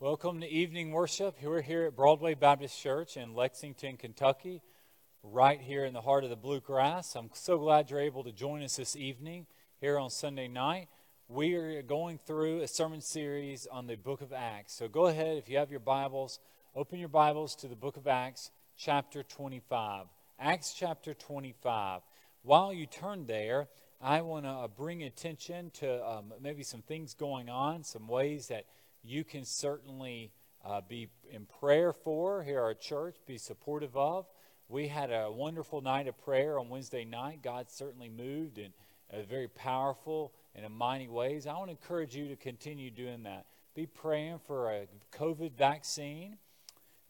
Welcome to evening worship. We're here at Broadway Baptist Church in Lexington, Kentucky, right here in the heart of the bluegrass. I'm so glad you're able to join us this evening here on Sunday night. We are going through a sermon series on the book of Acts. So go ahead, if you have your Bibles, open your Bibles to the book of Acts, chapter 25. Acts chapter 25. While you turn there, I want to bring attention to um, maybe some things going on, some ways that you can certainly uh, be in prayer for here at our church, be supportive of. We had a wonderful night of prayer on Wednesday night. God certainly moved in uh, very powerful and in mighty ways. I want to encourage you to continue doing that. Be praying for a COVID vaccine.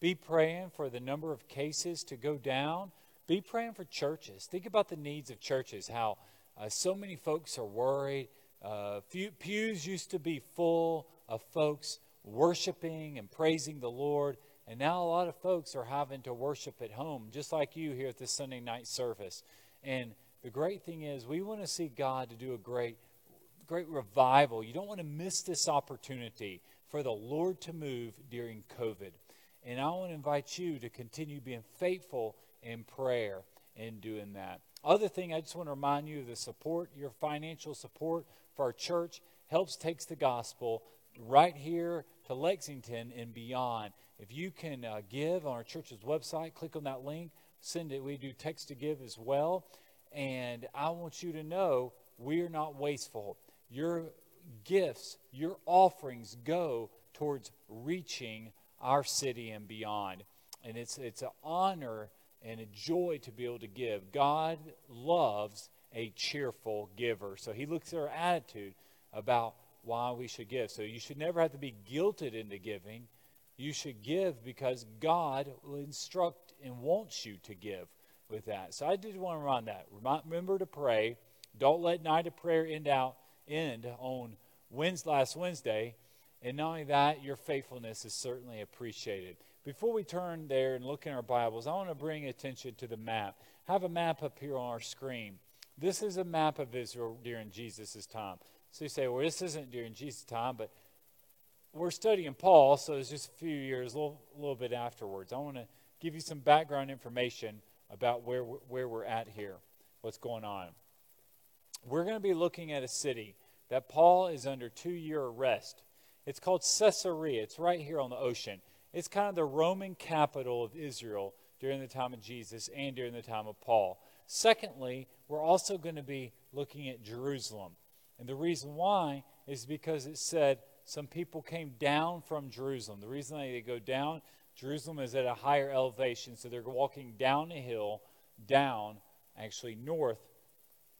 Be praying for the number of cases to go down. Be praying for churches. Think about the needs of churches, how uh, so many folks are worried. Uh, pews used to be full of folks worshiping and praising the Lord. And now a lot of folks are having to worship at home, just like you here at this Sunday night service. And the great thing is, we want to see God to do a great, great revival. You don't want to miss this opportunity for the Lord to move during COVID. And I want to invite you to continue being faithful in prayer and doing that. Other thing, I just want to remind you of the support, your financial support for our church helps takes the gospel right here to Lexington and beyond. If you can uh, give on our church's website, click on that link, send it. We do text to give as well. And I want you to know we're not wasteful. Your gifts, your offerings go towards reaching our city and beyond. And it's, it's an honor and a joy to be able to give. God loves a cheerful giver. So he looks at our attitude about why we should give. So you should never have to be guilted into giving. You should give because God will instruct and wants you to give with that. So I did want to remind that. Remember to pray. Don't let night of prayer end out end on Wednesday, last Wednesday. And not only that, your faithfulness is certainly appreciated. Before we turn there and look in our Bibles, I want to bring attention to the map. Have a map up here on our screen. This is a map of Israel during Jesus' time. So you say, well, this isn't during Jesus' time, but we're studying Paul, so it's just a few years, a little, little bit afterwards. I want to give you some background information about where, where we're at here, what's going on. We're going to be looking at a city that Paul is under two year arrest. It's called Caesarea. It's right here on the ocean. It's kind of the Roman capital of Israel during the time of Jesus and during the time of Paul. Secondly, we're also going to be looking at Jerusalem. And the reason why is because it said some people came down from Jerusalem. The reason they go down, Jerusalem is at a higher elevation, so they're walking down a hill, down, actually north,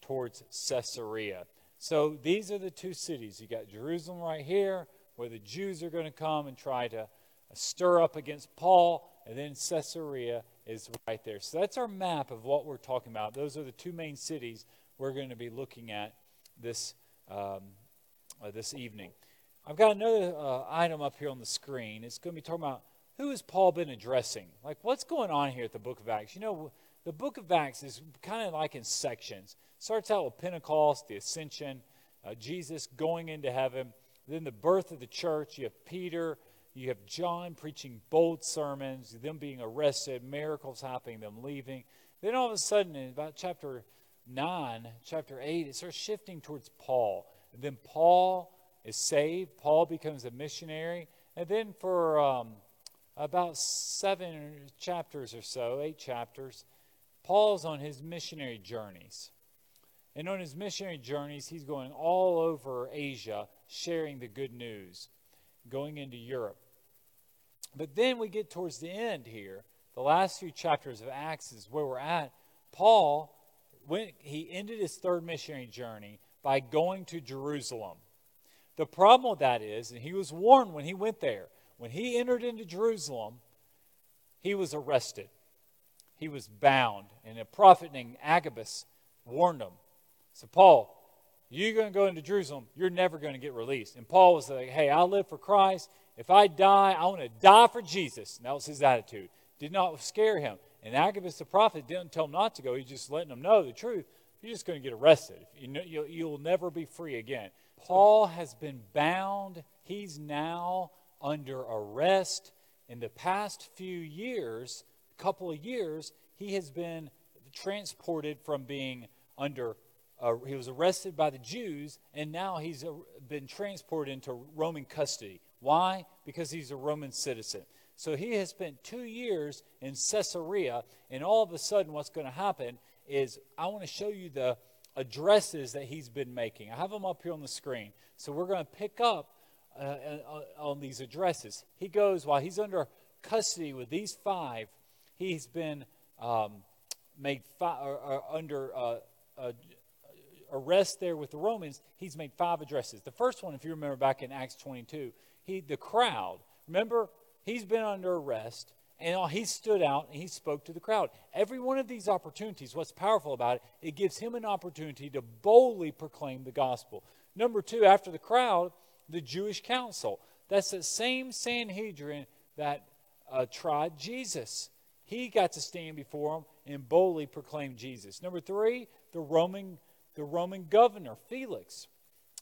towards Caesarea. So these are the two cities. You got Jerusalem right here, where the Jews are going to come and try to stir up against Paul, and then Caesarea is right there. So that's our map of what we're talking about. Those are the two main cities we're going to be looking at this um, uh, this evening. I've got another uh, item up here on the screen. It's going to be talking about who has Paul been addressing? Like, what's going on here at the book of Acts? You know, the book of Acts is kind of like in sections. It starts out with Pentecost, the ascension, uh, Jesus going into heaven, then the birth of the church. You have Peter, you have John preaching bold sermons, them being arrested, miracles happening, them leaving. Then all of a sudden, in about chapter 9, chapter 8, it starts shifting towards Paul. And then Paul is saved. Paul becomes a missionary. And then for um, about seven chapters or so, eight chapters, Paul's on his missionary journeys. And on his missionary journeys, he's going all over Asia sharing the good news, going into Europe. But then we get towards the end here. The last few chapters of Acts is where we're at. Paul when he ended his third missionary journey by going to Jerusalem. The problem with that is, and he was warned when he went there, when he entered into Jerusalem, he was arrested. He was bound. And a prophet named Agabus warned him. So, Paul, you're going to go into Jerusalem, you're never going to get released. And Paul was like, hey, I live for Christ. If I die, I want to die for Jesus. And that was his attitude. Did not scare him. And Agabus the prophet didn't tell him not to go. He's just letting them know the truth. You're just going to get arrested. You you'll, never be free again. Paul has been bound. He's now under arrest. In the past few years, couple of years, he has been transported from being under uh, he was arrested by the Jews, and now he's been transported into Roman custody. Why? Because he's a Roman citizen. So he has spent two years in Caesarea, and all of a sudden, what's going to happen is I want to show you the addresses that he's been making. I have them up here on the screen. So we're going to pick up uh, uh, on these addresses. He goes, while he's under custody with these five, he's been um, made fi- or, or under uh, uh, arrest there with the Romans. He's made five addresses. The first one, if you remember back in Acts 22, he the crowd. Remember, He's been under arrest, and he stood out and he spoke to the crowd. Every one of these opportunities, what's powerful about it, it gives him an opportunity to boldly proclaim the gospel. Number two, after the crowd, the Jewish council. That's the same Sanhedrin that uh, tried Jesus. He got to stand before them and boldly proclaim Jesus. Number three, the Roman, the Roman governor, Felix.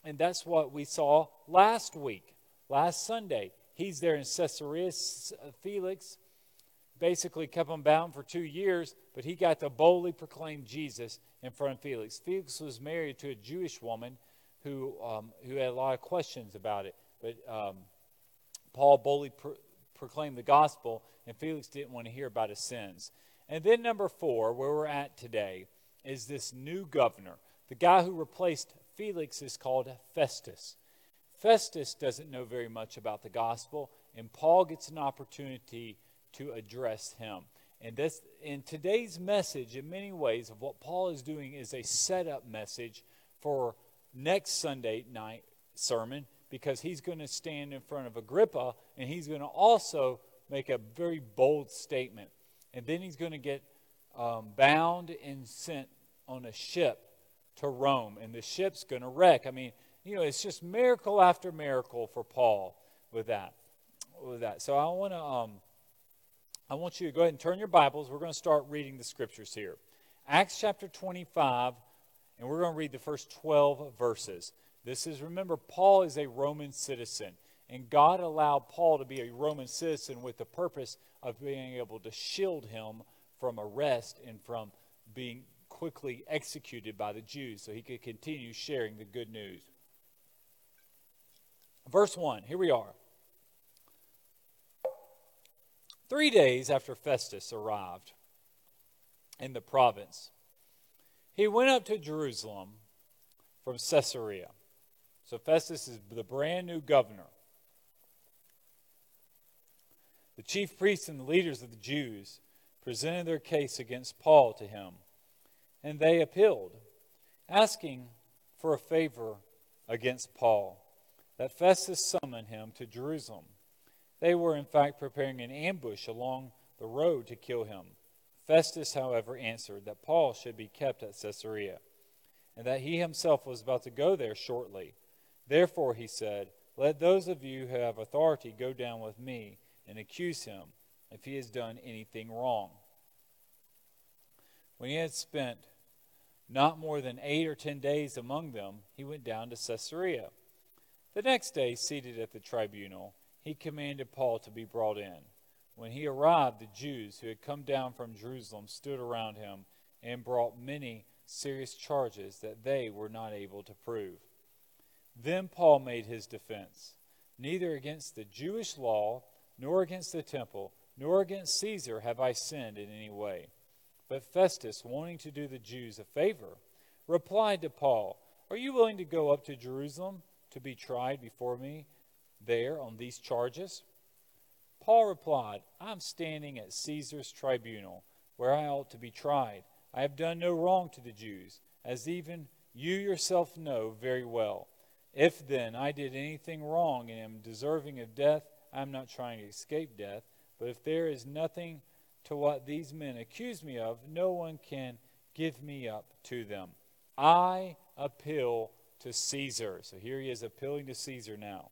And that's what we saw last week, last Sunday. He's there in Caesarea. Felix basically kept him bound for two years, but he got to boldly proclaim Jesus in front of Felix. Felix was married to a Jewish woman who, um, who had a lot of questions about it, but um, Paul boldly pro- proclaimed the gospel, and Felix didn't want to hear about his sins. And then, number four, where we're at today, is this new governor. The guy who replaced Felix is called Festus. Festus doesn't know very much about the gospel, and Paul gets an opportunity to address him. And this, in today's message, in many ways, of what Paul is doing is a setup message for next Sunday night sermon because he's going to stand in front of Agrippa and he's going to also make a very bold statement. And then he's going to get um, bound and sent on a ship to Rome, and the ship's going to wreck. I mean, you know, it's just miracle after miracle for Paul with that. With that. So I want to um, I want you to go ahead and turn your Bibles. We're going to start reading the scriptures here. Acts chapter 25, and we're going to read the first 12 verses. This is, remember, Paul is a Roman citizen, and God allowed Paul to be a Roman citizen with the purpose of being able to shield him from arrest and from being quickly executed by the Jews so he could continue sharing the good news. Verse 1, here we are. Three days after Festus arrived in the province, he went up to Jerusalem from Caesarea. So Festus is the brand new governor. The chief priests and the leaders of the Jews presented their case against Paul to him, and they appealed, asking for a favor against Paul that Festus summoned him to Jerusalem. They were, in fact, preparing an ambush along the road to kill him. Festus, however, answered that Paul should be kept at Caesarea, and that he himself was about to go there shortly. Therefore, he said, Let those of you who have authority go down with me and accuse him if he has done anything wrong. When he had spent not more than eight or ten days among them, he went down to Caesarea. The next day, seated at the tribunal, he commanded Paul to be brought in. When he arrived, the Jews who had come down from Jerusalem stood around him and brought many serious charges that they were not able to prove. Then Paul made his defense Neither against the Jewish law, nor against the temple, nor against Caesar have I sinned in any way. But Festus, wanting to do the Jews a favor, replied to Paul, Are you willing to go up to Jerusalem? To be tried before me there on these charges? Paul replied, I'm standing at Caesar's tribunal, where I ought to be tried. I have done no wrong to the Jews, as even you yourself know very well. If then I did anything wrong and am deserving of death, I am not trying to escape death. But if there is nothing to what these men accuse me of, no one can give me up to them. I appeal to Caesar. So here he is appealing to Caesar now.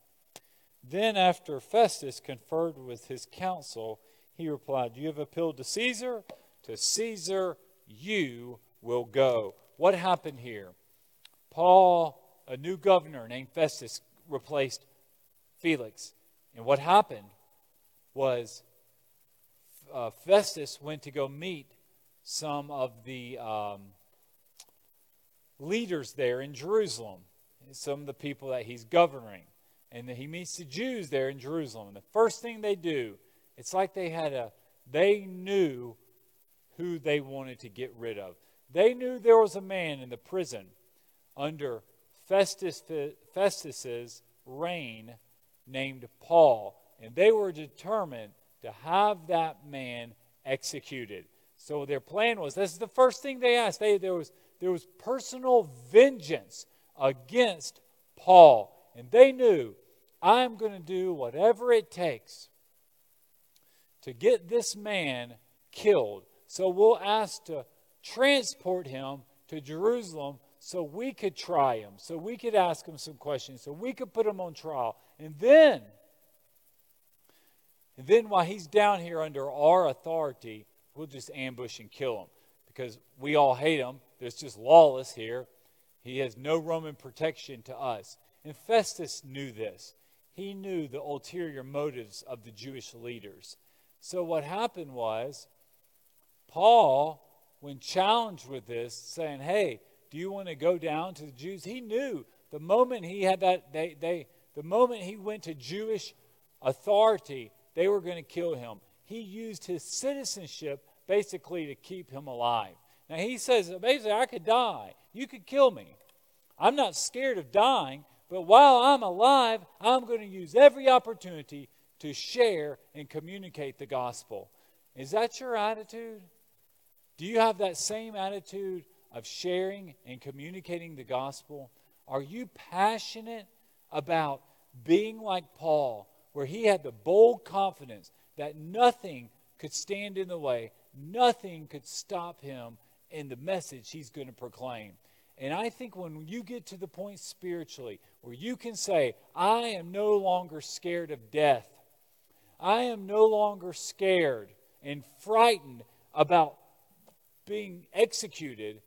Then, after Festus conferred with his council, he replied, You have appealed to Caesar? To Caesar you will go. What happened here? Paul, a new governor named Festus, replaced Felix. And what happened was uh, Festus went to go meet some of the um, leaders there in Jerusalem, some of the people that he's governing. And he meets the Jews there in Jerusalem. And the first thing they do, it's like they had a, they knew who they wanted to get rid of. They knew there was a man in the prison under Festus, Festus's reign named Paul, and they were determined to have that man executed. So their plan was this is the first thing they asked. They, there, was, there was personal vengeance against Paul. And they knew, I'm going to do whatever it takes to get this man killed. So we'll ask to transport him to Jerusalem so we could try him, so we could ask him some questions, so we could put him on trial. And then, and then while he's down here under our authority, we'll just ambush and kill him because we all hate him. There's just lawless here. He has no Roman protection to us. And Festus knew this. He knew the ulterior motives of the Jewish leaders. So what happened was, Paul, when challenged with this, saying, Hey, do you want to go down to the Jews? He knew the moment he had that, they, they, the moment he went to Jewish authority, they were going to kill him. He used his citizenship basically to keep him alive. Now he says, basically, I could die. You could kill me. I'm not scared of dying, but while I'm alive, I'm going to use every opportunity to share and communicate the gospel. Is that your attitude? Do you have that same attitude of sharing and communicating the gospel? Are you passionate about being like Paul, where he had the bold confidence that nothing could stand in the way, nothing could stop him in the message he's going to proclaim? And I think when you get to the point spiritually where you can say, I am no longer scared of death, I am no longer scared and frightened about being executed,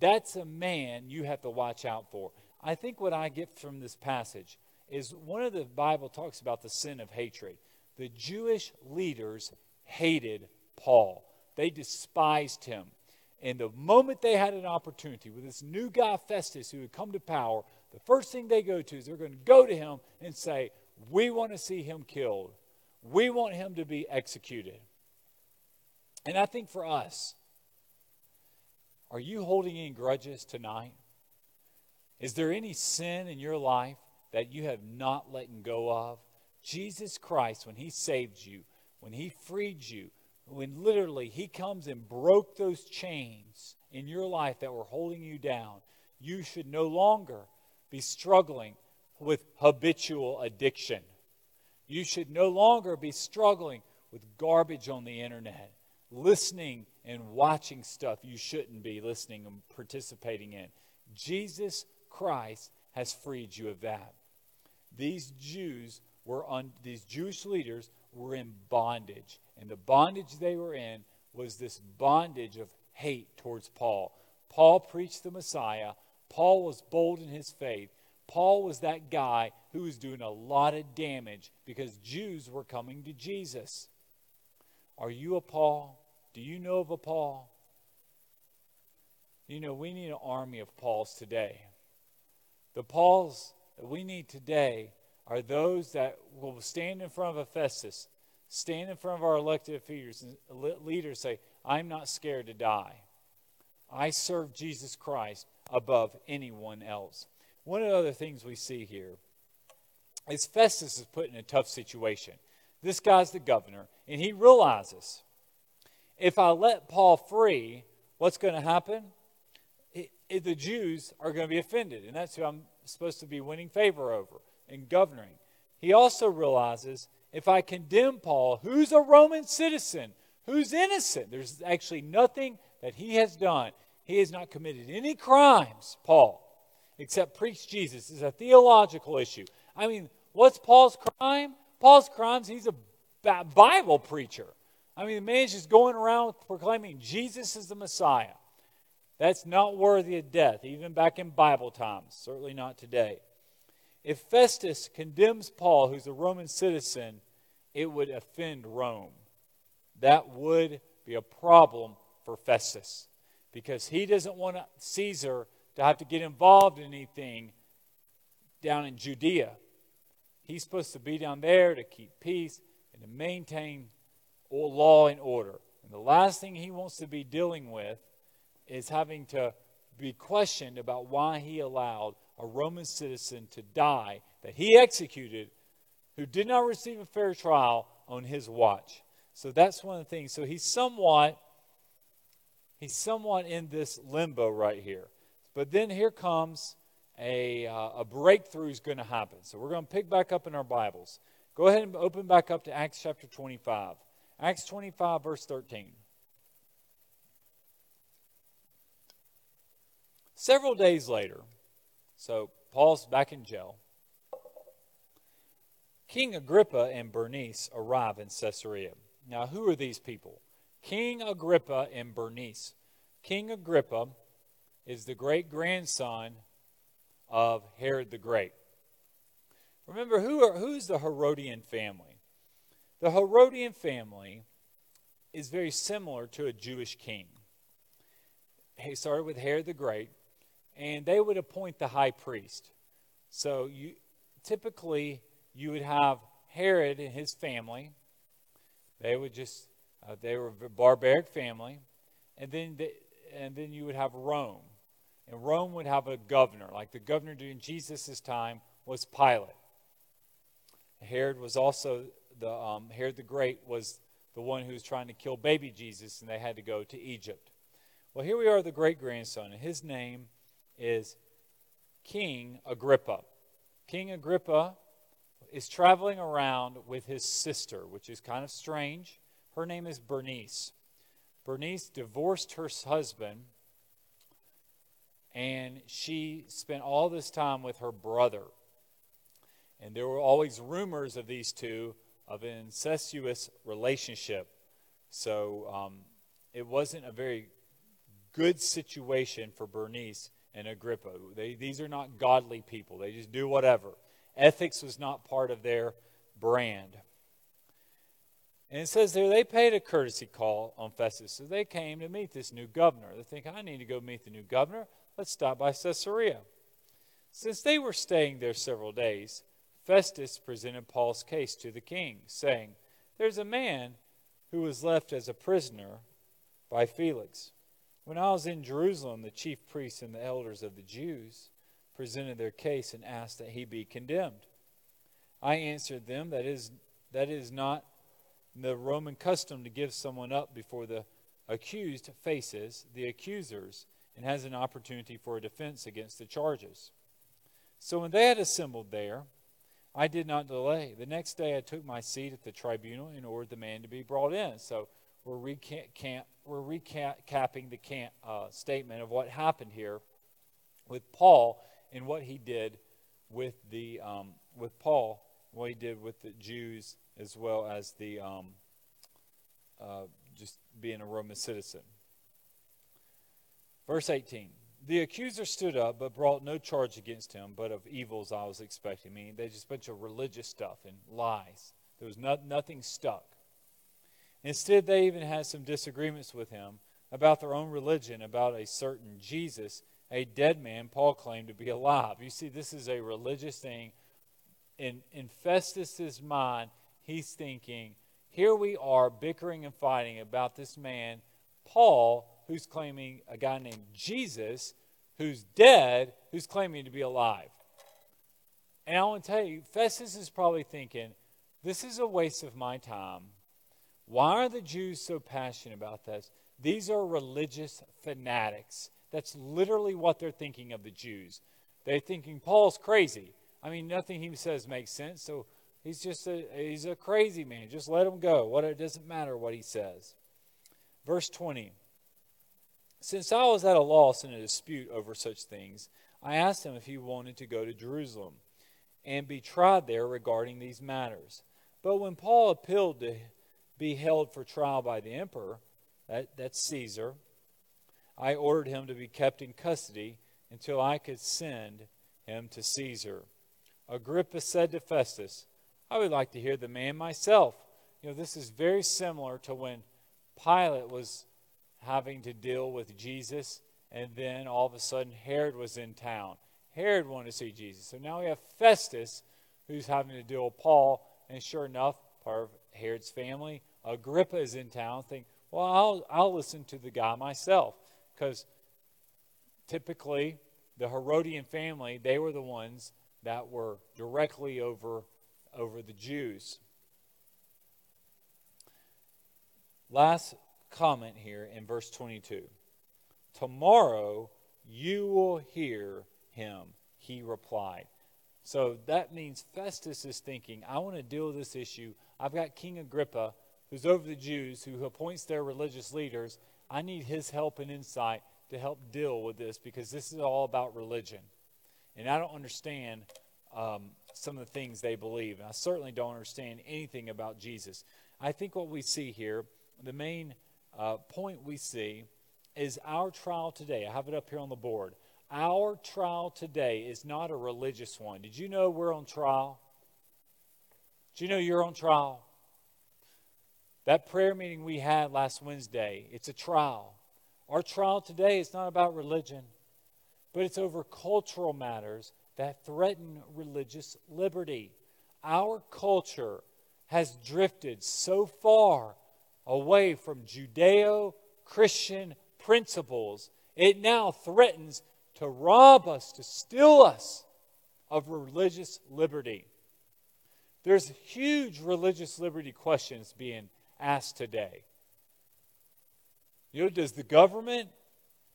that's a man you have to watch out for. I think what I get from this passage is one of the Bible talks about the sin of hatred. The Jewish leaders hated Paul. They despised him. And the moment they had an opportunity with this new guy, Festus, who had come to power, the first thing they go to is they're going to go to him and say, We want to see him killed. We want him to be executed. And I think for us, are you holding any grudges tonight? Is there any sin in your life that you have not let go of? Jesus Christ, when he saved you, when he freed you, when literally he comes and broke those chains in your life that were holding you down, you should no longer be struggling with habitual addiction. You should no longer be struggling with garbage on the internet, listening and watching stuff you shouldn't be listening and participating in. Jesus Christ has freed you of that. These Jews were on these Jewish leaders were in bondage. And the bondage they were in was this bondage of hate towards Paul. Paul preached the Messiah. Paul was bold in his faith. Paul was that guy who was doing a lot of damage because Jews were coming to Jesus. Are you a Paul? Do you know of a Paul? You know, we need an army of Pauls today. The Pauls that we need today are those that will stand in front of Festus stand in front of our elected leaders and leaders say, I'm not scared to die. I serve Jesus Christ above anyone else. One of the other things we see here is Festus is put in a tough situation. This guy's the governor, and he realizes if I let Paul free, what's going to happen? It, it, the Jews are going to be offended, and that's who I'm supposed to be winning favor over and governing. He also realizes if I condemn Paul, who's a Roman citizen, who's innocent, there's actually nothing that he has done. He has not committed any crimes, Paul, except preach Jesus. It's a theological issue. I mean, what's Paul's crime? Paul's crimes, he's a Bible preacher. I mean, the man's just going around proclaiming Jesus is the Messiah. That's not worthy of death, even back in Bible times, certainly not today. If Festus condemns Paul, who's a Roman citizen, it would offend Rome. That would be a problem for Festus because he doesn't want Caesar to have to get involved in anything down in Judea. He's supposed to be down there to keep peace and to maintain law and order. And the last thing he wants to be dealing with is having to be questioned about why he allowed a Roman citizen to die that he executed who did not receive a fair trial on his watch. So that's one of the things. So he's somewhat he's somewhat in this limbo right here. But then here comes a, uh, a breakthrough is going to happen. So we're going to pick back up in our Bibles. Go ahead and open back up to Acts chapter 25. Acts 25, verse 13. Several days later, so Paul's back in jail. King Agrippa and Bernice arrive in Caesarea. Now, who are these people? King Agrippa and Bernice. King Agrippa is the great grandson of Herod the Great. Remember, who are, who's the Herodian family? The Herodian family is very similar to a Jewish king. He started with Herod the Great, and they would appoint the high priest. So you typically you would have Herod and his family. They would just uh, they were a barbaric family, and then they, and then you would have Rome, and Rome would have a governor. Like the governor during Jesus' time was Pilate. Herod was also the um, Herod the Great was the one who was trying to kill baby Jesus, and they had to go to Egypt. Well, here we are, the great grandson, and his name is King Agrippa. King Agrippa is traveling around with his sister, which is kind of strange. Her name is Bernice. Bernice divorced her husband, and she spent all this time with her brother. And there were always rumors of these two of an incestuous relationship. So um, it wasn't a very good situation for Bernice and Agrippa. They, these are not godly people, they just do whatever. Ethics was not part of their brand. And it says there they paid a courtesy call on Festus. So they came to meet this new governor. They think, I need to go meet the new governor. Let's stop by Caesarea. Since they were staying there several days, Festus presented Paul's case to the king, saying, There's a man who was left as a prisoner by Felix. When I was in Jerusalem, the chief priests and the elders of the Jews presented their case and asked that he be condemned. I answered them that is that is not the Roman custom to give someone up before the accused faces the accusers and has an opportunity for a defense against the charges. So when they had assembled there, I did not delay. The next day I took my seat at the tribunal and ordered the man to be brought in. So we're, recant, we're recapping the uh, statement of what happened here with Paul and what he did with the um, with Paul, what he did with the Jews as well as the um, uh, just being a Roman citizen. Verse 18. The accuser stood up, but brought no charge against him, but of evils I was expecting. Meaning, they just a bunch of religious stuff and lies. There was not, nothing stuck. Instead, they even had some disagreements with him about their own religion, about a certain Jesus, a dead man Paul claimed to be alive. You see, this is a religious thing. In, in Festus's mind, he's thinking, here we are bickering and fighting about this man, Paul, who's claiming a guy named Jesus, who's dead, who's claiming to be alive. And I want to tell you, Festus is probably thinking, this is a waste of my time. Why are the Jews so passionate about this? These are religious fanatics. That's literally what they're thinking of the Jews. They're thinking Paul's crazy. I mean, nothing he says makes sense. So he's just a he's a crazy man. Just let him go. What it doesn't matter what he says. Verse 20. Since I was at a loss in a dispute over such things, I asked him if he wanted to go to Jerusalem and be tried there regarding these matters. But when Paul appealed to be held for trial by the emperor, that, that's Caesar, I ordered him to be kept in custody until I could send him to Caesar. Agrippa said to Festus, I would like to hear the man myself. You know, this is very similar to when Pilate was having to deal with Jesus, and then all of a sudden Herod was in town. Herod wanted to see Jesus. So now we have Festus who's having to deal with Paul, and sure enough, part of Herod's family, Agrippa is in town. Think, well, I'll, I'll listen to the guy myself. Because typically, the Herodian family, they were the ones that were directly over, over the Jews. Last comment here in verse 22. Tomorrow you will hear him, he replied. So that means Festus is thinking, I want to deal with this issue. I've got King Agrippa, who's over the Jews, who appoints their religious leaders. I need his help and insight to help deal with this because this is all about religion. And I don't understand um, some of the things they believe. And I certainly don't understand anything about Jesus. I think what we see here, the main uh, point we see, is our trial today. I have it up here on the board. Our trial today is not a religious one. Did you know we're on trial? Did you know you're on trial? That prayer meeting we had last Wednesday, it's a trial. Our trial today is not about religion, but it's over cultural matters that threaten religious liberty. Our culture has drifted so far away from Judeo Christian principles, it now threatens to rob us, to steal us of religious liberty. There's huge religious liberty questions being asked today. You know, does the government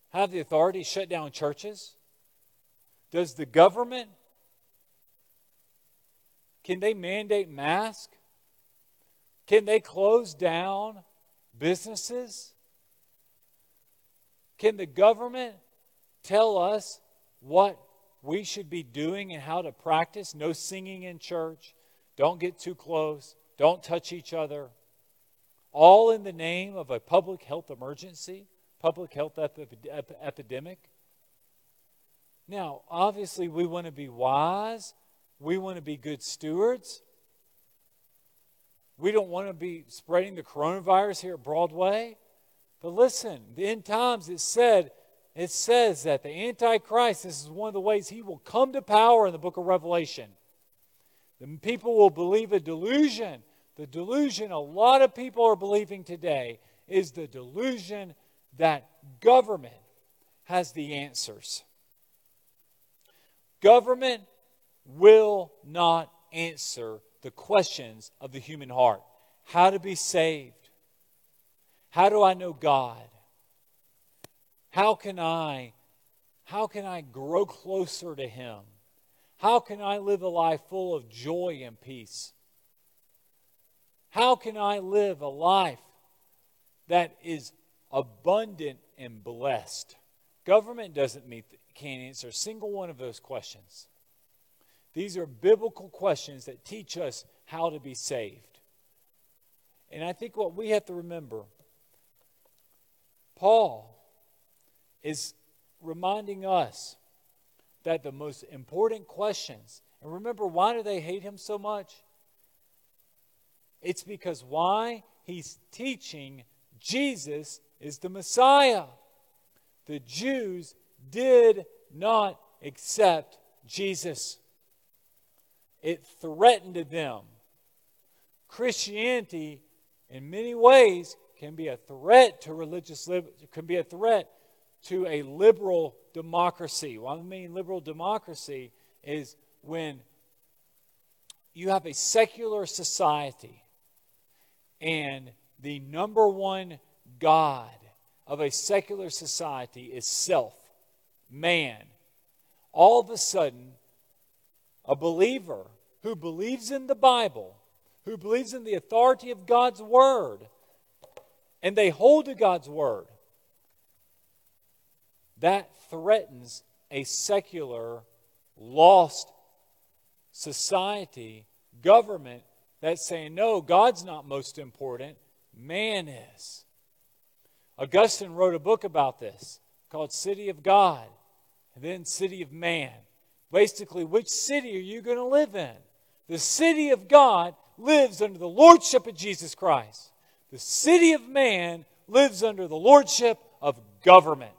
have the authority to shut down churches? Does the government can they mandate masks? Can they close down businesses? Can the government tell us what we should be doing and how to practice? No singing in church. Don't get too close. Don't touch each other. All in the name of a public health emergency, public health epi- epidemic. Now, obviously, we want to be wise. We want to be good stewards. We don't want to be spreading the coronavirus here at Broadway. But listen, the end times it said it says that the antichrist this is one of the ways he will come to power in the book of Revelation. The people will believe a delusion. The delusion a lot of people are believing today is the delusion that government has the answers. Government will not answer the questions of the human heart how to be saved, how do I know God? How can I how can I grow closer to him? How can I live a life full of joy and peace? How can I live a life that is abundant and blessed? Government doesn't meet can't answer a single one of those questions. These are biblical questions that teach us how to be saved. And I think what we have to remember Paul is reminding us that the most important questions, and remember, why do they hate him so much? It's because why? He's teaching Jesus is the Messiah. The Jews did not accept Jesus. It threatened them. Christianity, in many ways, can be a threat to religious liberty, can be a threat to a liberal democracy. What I mean liberal democracy is when you have a secular society and the number one God of a secular society is self man, all of a sudden, a believer who believes in the Bible, who believes in the authority of God's Word, and they hold to God's Word, that threatens a secular, lost society, government that's saying, no, God's not most important, man is. Augustine wrote a book about this called City of God and then City of Man. Basically, which city are you going to live in? The city of God lives under the lordship of Jesus Christ. The city of man lives under the lordship of government.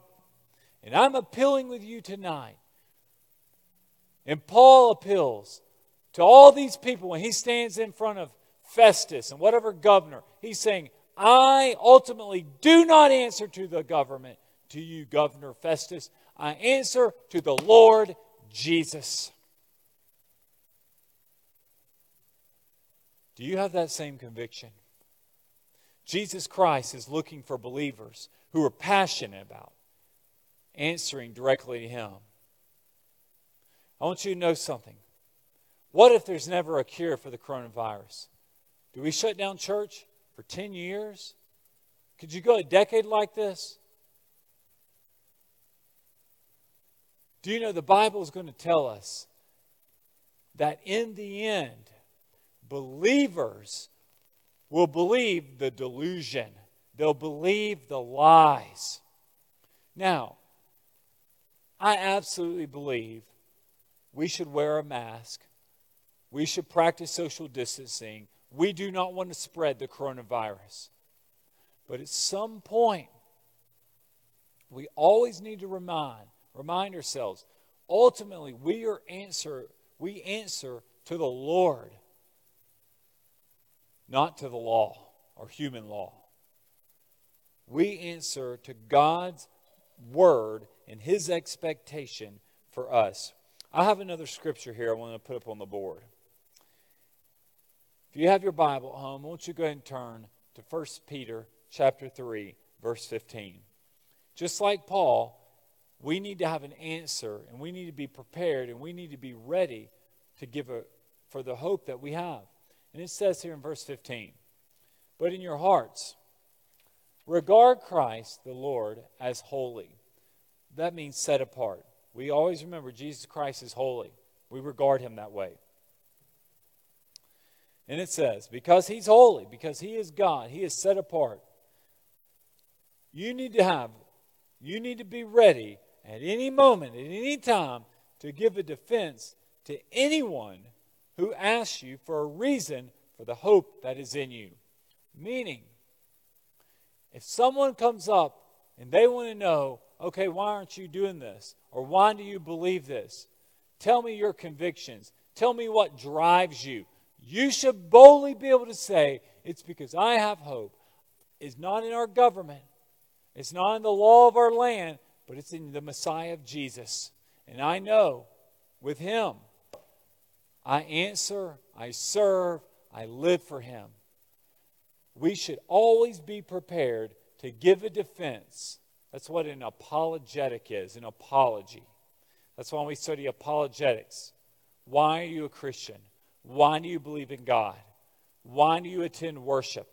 And I'm appealing with you tonight. And Paul appeals to all these people when he stands in front of Festus and whatever governor. He's saying, I ultimately do not answer to the government, to you, Governor Festus. I answer to the Lord Jesus. Do you have that same conviction? Jesus Christ is looking for believers who are passionate about answering directly to Him. I want you to know something. What if there's never a cure for the coronavirus? Do we shut down church for 10 years? Could you go a decade like this? Do you know the Bible is going to tell us that in the end, believers will believe the delusion, they'll believe the lies. Now, I absolutely believe we should wear a mask. We should practice social distancing. We do not want to spread the coronavirus. But at some point, we always need to remind, remind ourselves, ultimately we are answer, we answer to the Lord, not to the law or human law. We answer to God's word and his expectation for us. I have another scripture here I want to put up on the board. If you have your Bible at home, won't you go ahead and turn to 1 Peter chapter 3, verse 15. Just like Paul, we need to have an answer and we need to be prepared and we need to be ready to give a, for the hope that we have. And it says here in verse 15, but in your hearts, regard Christ the Lord as holy. That means set apart. We always remember Jesus Christ is holy. We regard him that way. And it says, because he's holy, because he is God, he is set apart. You need to have, you need to be ready at any moment, at any time, to give a defense to anyone who asks you for a reason for the hope that is in you. Meaning, if someone comes up and they want to know, okay, why aren't you doing this? Or why do you believe this? Tell me your convictions. Tell me what drives you. You should boldly be able to say, It's because I have hope. It's not in our government, it's not in the law of our land, but it's in the Messiah of Jesus. And I know with Him, I answer, I serve, I live for Him. We should always be prepared to give a defense. That's what an apologetic is an apology. That's why we study apologetics. Why are you a Christian? Why do you believe in God? Why do you attend worship?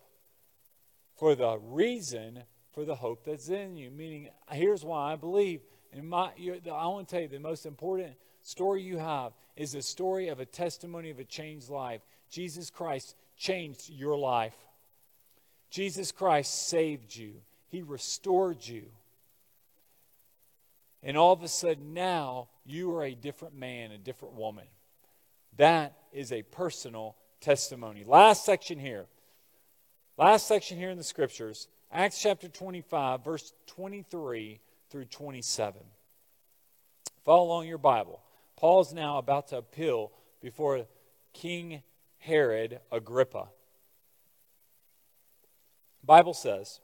For the reason for the hope that's in you. Meaning, here's why I believe. And my, I want to tell you the most important story you have is the story of a testimony of a changed life. Jesus Christ changed your life. Jesus Christ saved you. He restored you. And all of a sudden now you are a different man, a different woman. That is a personal testimony. Last section here. Last section here in the scriptures, Acts chapter 25, verse 23 through 27. Follow along your Bible. Paul's now about to appeal before King Herod Agrippa. Bible says,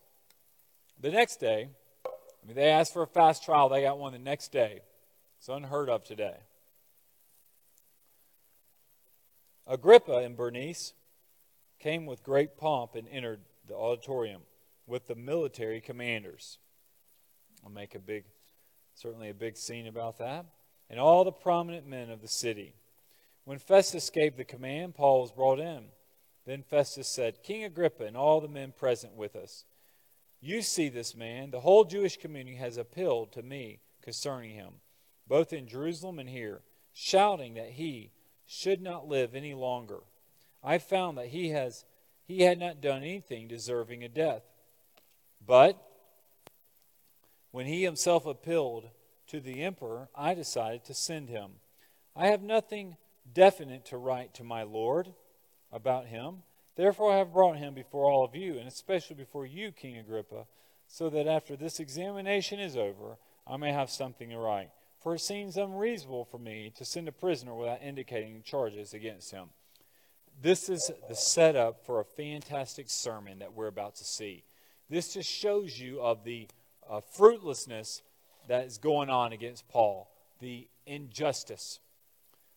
the next day, I mean, they asked for a fast trial, they got one the next day. It's unheard of today. Agrippa and Bernice came with great pomp and entered the auditorium with the military commanders. I'll make a big, certainly a big scene about that. And all the prominent men of the city. When Festus gave the command, Paul was brought in. Then Festus said, King Agrippa and all the men present with us, you see this man. The whole Jewish community has appealed to me concerning him, both in Jerusalem and here, shouting that he should not live any longer. I found that he has he had not done anything deserving of death. But when he himself appealed to the emperor, I decided to send him. I have nothing definite to write to my Lord about him. Therefore, I have brought him before all of you, and especially before you, King Agrippa, so that after this examination is over, I may have something to write. For it seems unreasonable for me to send a prisoner without indicating charges against him. This is the setup for a fantastic sermon that we're about to see. This just shows you of the uh, fruitlessness that is going on against Paul, the injustice,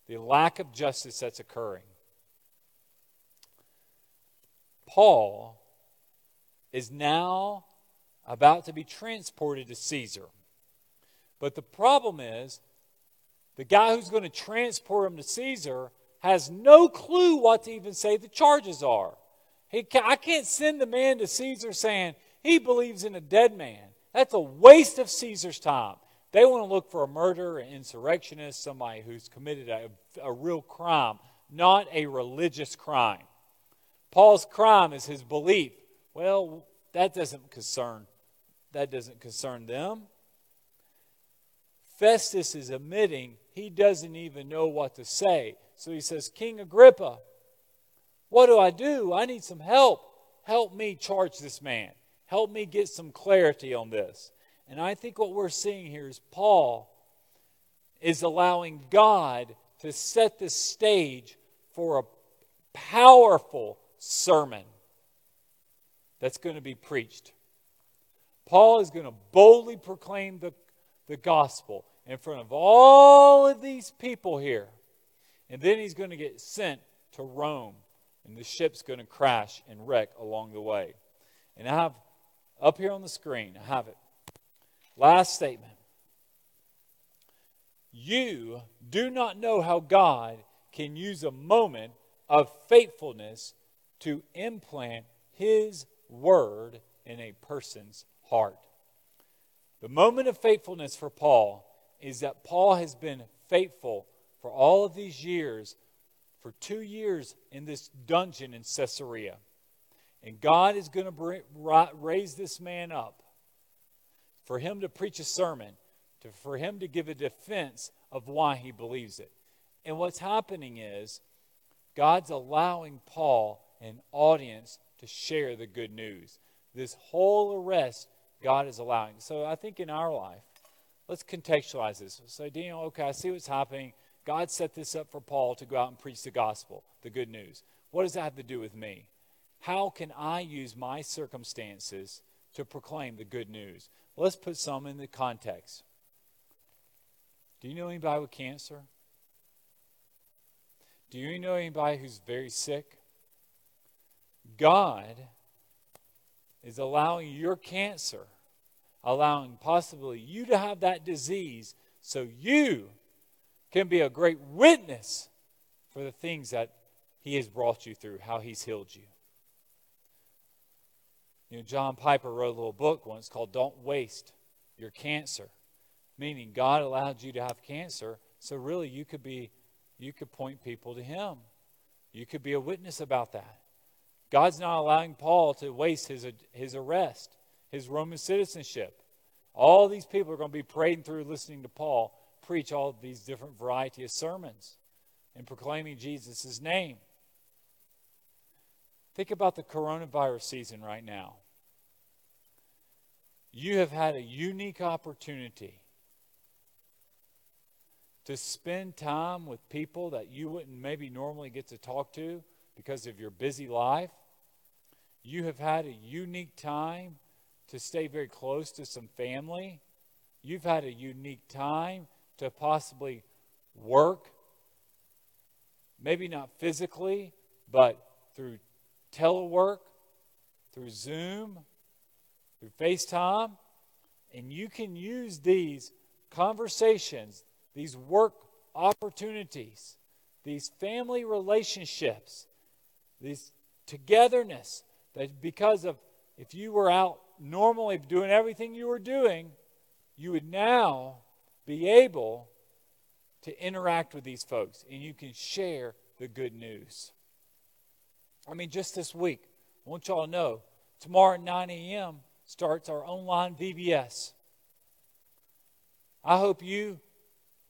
the lack of justice that's occurring. Paul is now about to be transported to Caesar. But the problem is, the guy who's going to transport him to Caesar has no clue what to even say the charges are. He, I can't send the man to Caesar saying he believes in a dead man. That's a waste of Caesar's time. They want to look for a murderer, an insurrectionist, somebody who's committed a, a real crime, not a religious crime. Paul's crime is his belief. Well, that doesn't concern that doesn't concern them. Festus is admitting he doesn't even know what to say. So he says, King Agrippa, what do I do? I need some help. Help me charge this man. Help me get some clarity on this. And I think what we're seeing here is Paul is allowing God to set the stage for a powerful sermon that's going to be preached. Paul is going to boldly proclaim the, the gospel in front of all of these people here. And then he's going to get sent to Rome, and the ship's going to crash and wreck along the way. And I have up here on the screen, I have it. Last statement. You do not know how God can use a moment of faithfulness to implant His word in a person's heart. The moment of faithfulness for Paul is that Paul has been faithful for all of these years, for two years in this dungeon in Caesarea. And God is going to raise this man up for him to preach a sermon, to, for him to give a defense of why he believes it. And what's happening is God's allowing Paul an audience to share the good news. This whole arrest God is allowing. So I think in our life, let's contextualize this. Say, Daniel, okay, I see what's happening. God set this up for Paul to go out and preach the gospel, the good news. What does that have to do with me? How can I use my circumstances to proclaim the good news? Let's put some in the context. Do you know anybody with cancer? Do you know anybody who's very sick? God is allowing your cancer, allowing possibly you to have that disease so you can be a great witness for the things that He has brought you through, how He's healed you. You know, John Piper wrote a little book once called Don't Waste Your Cancer, meaning God allowed you to have cancer, so really you could be you could point people to him. You could be a witness about that. God's not allowing Paul to waste his, his arrest, his Roman citizenship. All these people are going to be praying through listening to Paul preach all these different variety of sermons and proclaiming Jesus' name. Think about the coronavirus season right now. You have had a unique opportunity to spend time with people that you wouldn't maybe normally get to talk to because of your busy life. You have had a unique time to stay very close to some family. You've had a unique time to possibly work, maybe not physically, but through telework, through Zoom, through FaceTime. And you can use these conversations, these work opportunities, these family relationships, these togetherness that because of if you were out normally doing everything you were doing, you would now be able to interact with these folks and you can share the good news. I mean, just this week, I want y'all to know tomorrow at 9 a.m. starts our online VBS. I hope you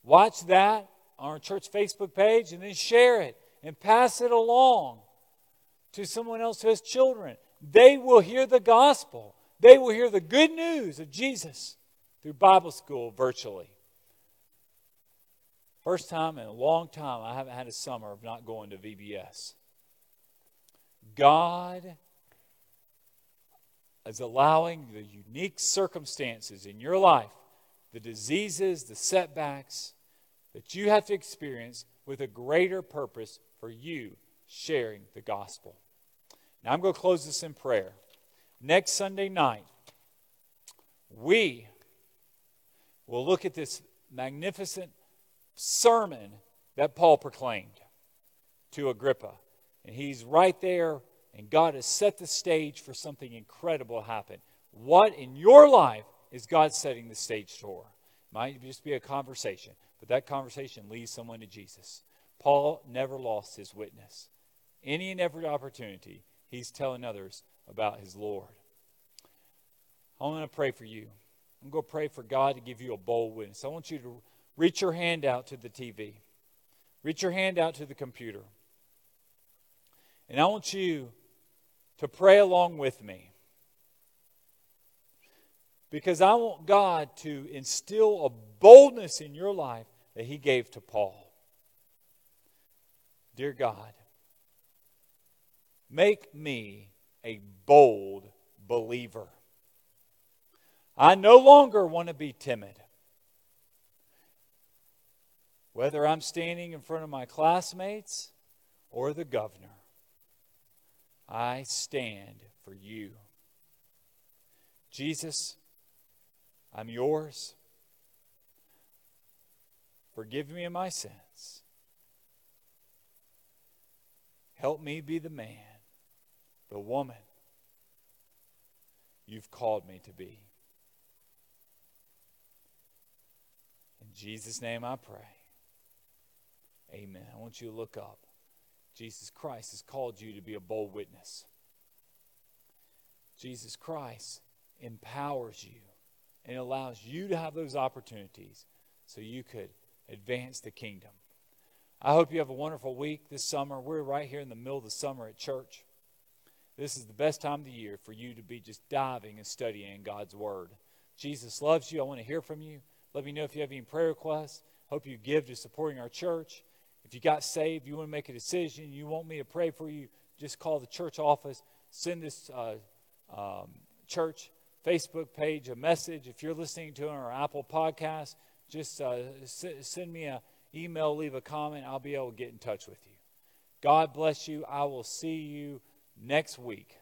watch that on our church Facebook page and then share it and pass it along to someone else who has children. They will hear the gospel. They will hear the good news of Jesus through Bible school virtually. First time in a long time, I haven't had a summer of not going to VBS. God is allowing the unique circumstances in your life, the diseases, the setbacks that you have to experience with a greater purpose for you sharing the gospel. Now, I'm going to close this in prayer. Next Sunday night, we will look at this magnificent sermon that Paul proclaimed to Agrippa. And he's right there, and God has set the stage for something incredible to happen. What in your life is God setting the stage for? Might just be a conversation, but that conversation leads someone to Jesus. Paul never lost his witness. Any and every opportunity, he's telling others about his Lord. I want to pray for you. I'm going to pray for God to give you a bold witness. I want you to Reach your hand out to the TV. Reach your hand out to the computer. And I want you to pray along with me. Because I want God to instill a boldness in your life that He gave to Paul. Dear God, make me a bold believer. I no longer want to be timid. whether I'm standing in front of my classmates or the governor, I stand for you. Jesus, I'm yours. Forgive me of my sins. Help me be the man, the woman you've called me to be. In Jesus' name I pray. Amen. I want you to look up. Jesus Christ has called you to be a bold witness. Jesus Christ empowers you and allows you to have those opportunities so you could advance the kingdom. I hope you have a wonderful week this summer. We're right here in the middle of the summer at church. This is the best time of the year for you to be just diving and studying God's Word. Jesus loves you. I want to hear from you. Let me know if you have any prayer requests. Hope you give to supporting our church. If you got saved, you want to make a decision, you want me to pray for you, just call the church office, send this uh, um, church Facebook page a message. If you're listening to our Apple podcast, just uh, send me an email, leave a comment. I'll be able to get in touch with you. God bless you. I will see you next week.